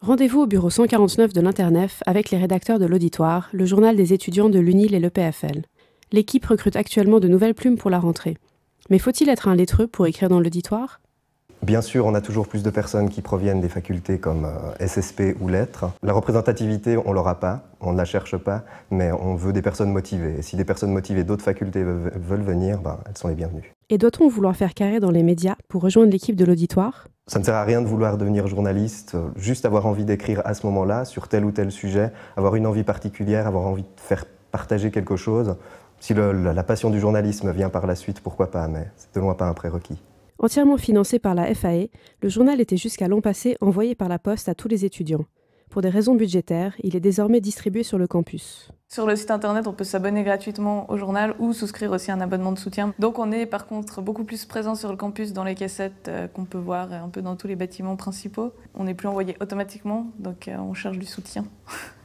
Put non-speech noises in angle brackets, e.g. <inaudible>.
Rendez-vous au bureau 149 de l'Internef avec les rédacteurs de l'Auditoire, le journal des étudiants de l'UNIL et l'EPFL. L'équipe recrute actuellement de nouvelles plumes pour la rentrée. Mais faut-il être un lettreux pour écrire dans l'auditoire? Bien sûr, on a toujours plus de personnes qui proviennent des facultés comme euh, SSP ou lettres. La représentativité, on l'aura pas, on ne la cherche pas, mais on veut des personnes motivées. Et si des personnes motivées d'autres facultés veulent venir, ben, elles sont les bienvenues. Et doit-on vouloir faire carré dans les médias pour rejoindre l'équipe de l'auditoire? Ça ne sert à rien de vouloir devenir journaliste, juste avoir envie d'écrire à ce moment-là sur tel ou tel sujet, avoir une envie particulière, avoir envie de faire partager quelque chose. Si la passion du journalisme vient par la suite, pourquoi pas, mais c'est de loin pas un prérequis. Entièrement financé par la FAE, le journal était jusqu'à l'an passé envoyé par la poste à tous les étudiants. Pour des raisons budgétaires, il est désormais distribué sur le campus. Sur le site internet, on peut s'abonner gratuitement au journal ou souscrire aussi un abonnement de soutien. Donc on est par contre beaucoup plus présent sur le campus dans les cassettes euh, qu'on peut voir un peu dans tous les bâtiments principaux. On n'est plus envoyé automatiquement, donc euh, on cherche du soutien. <laughs>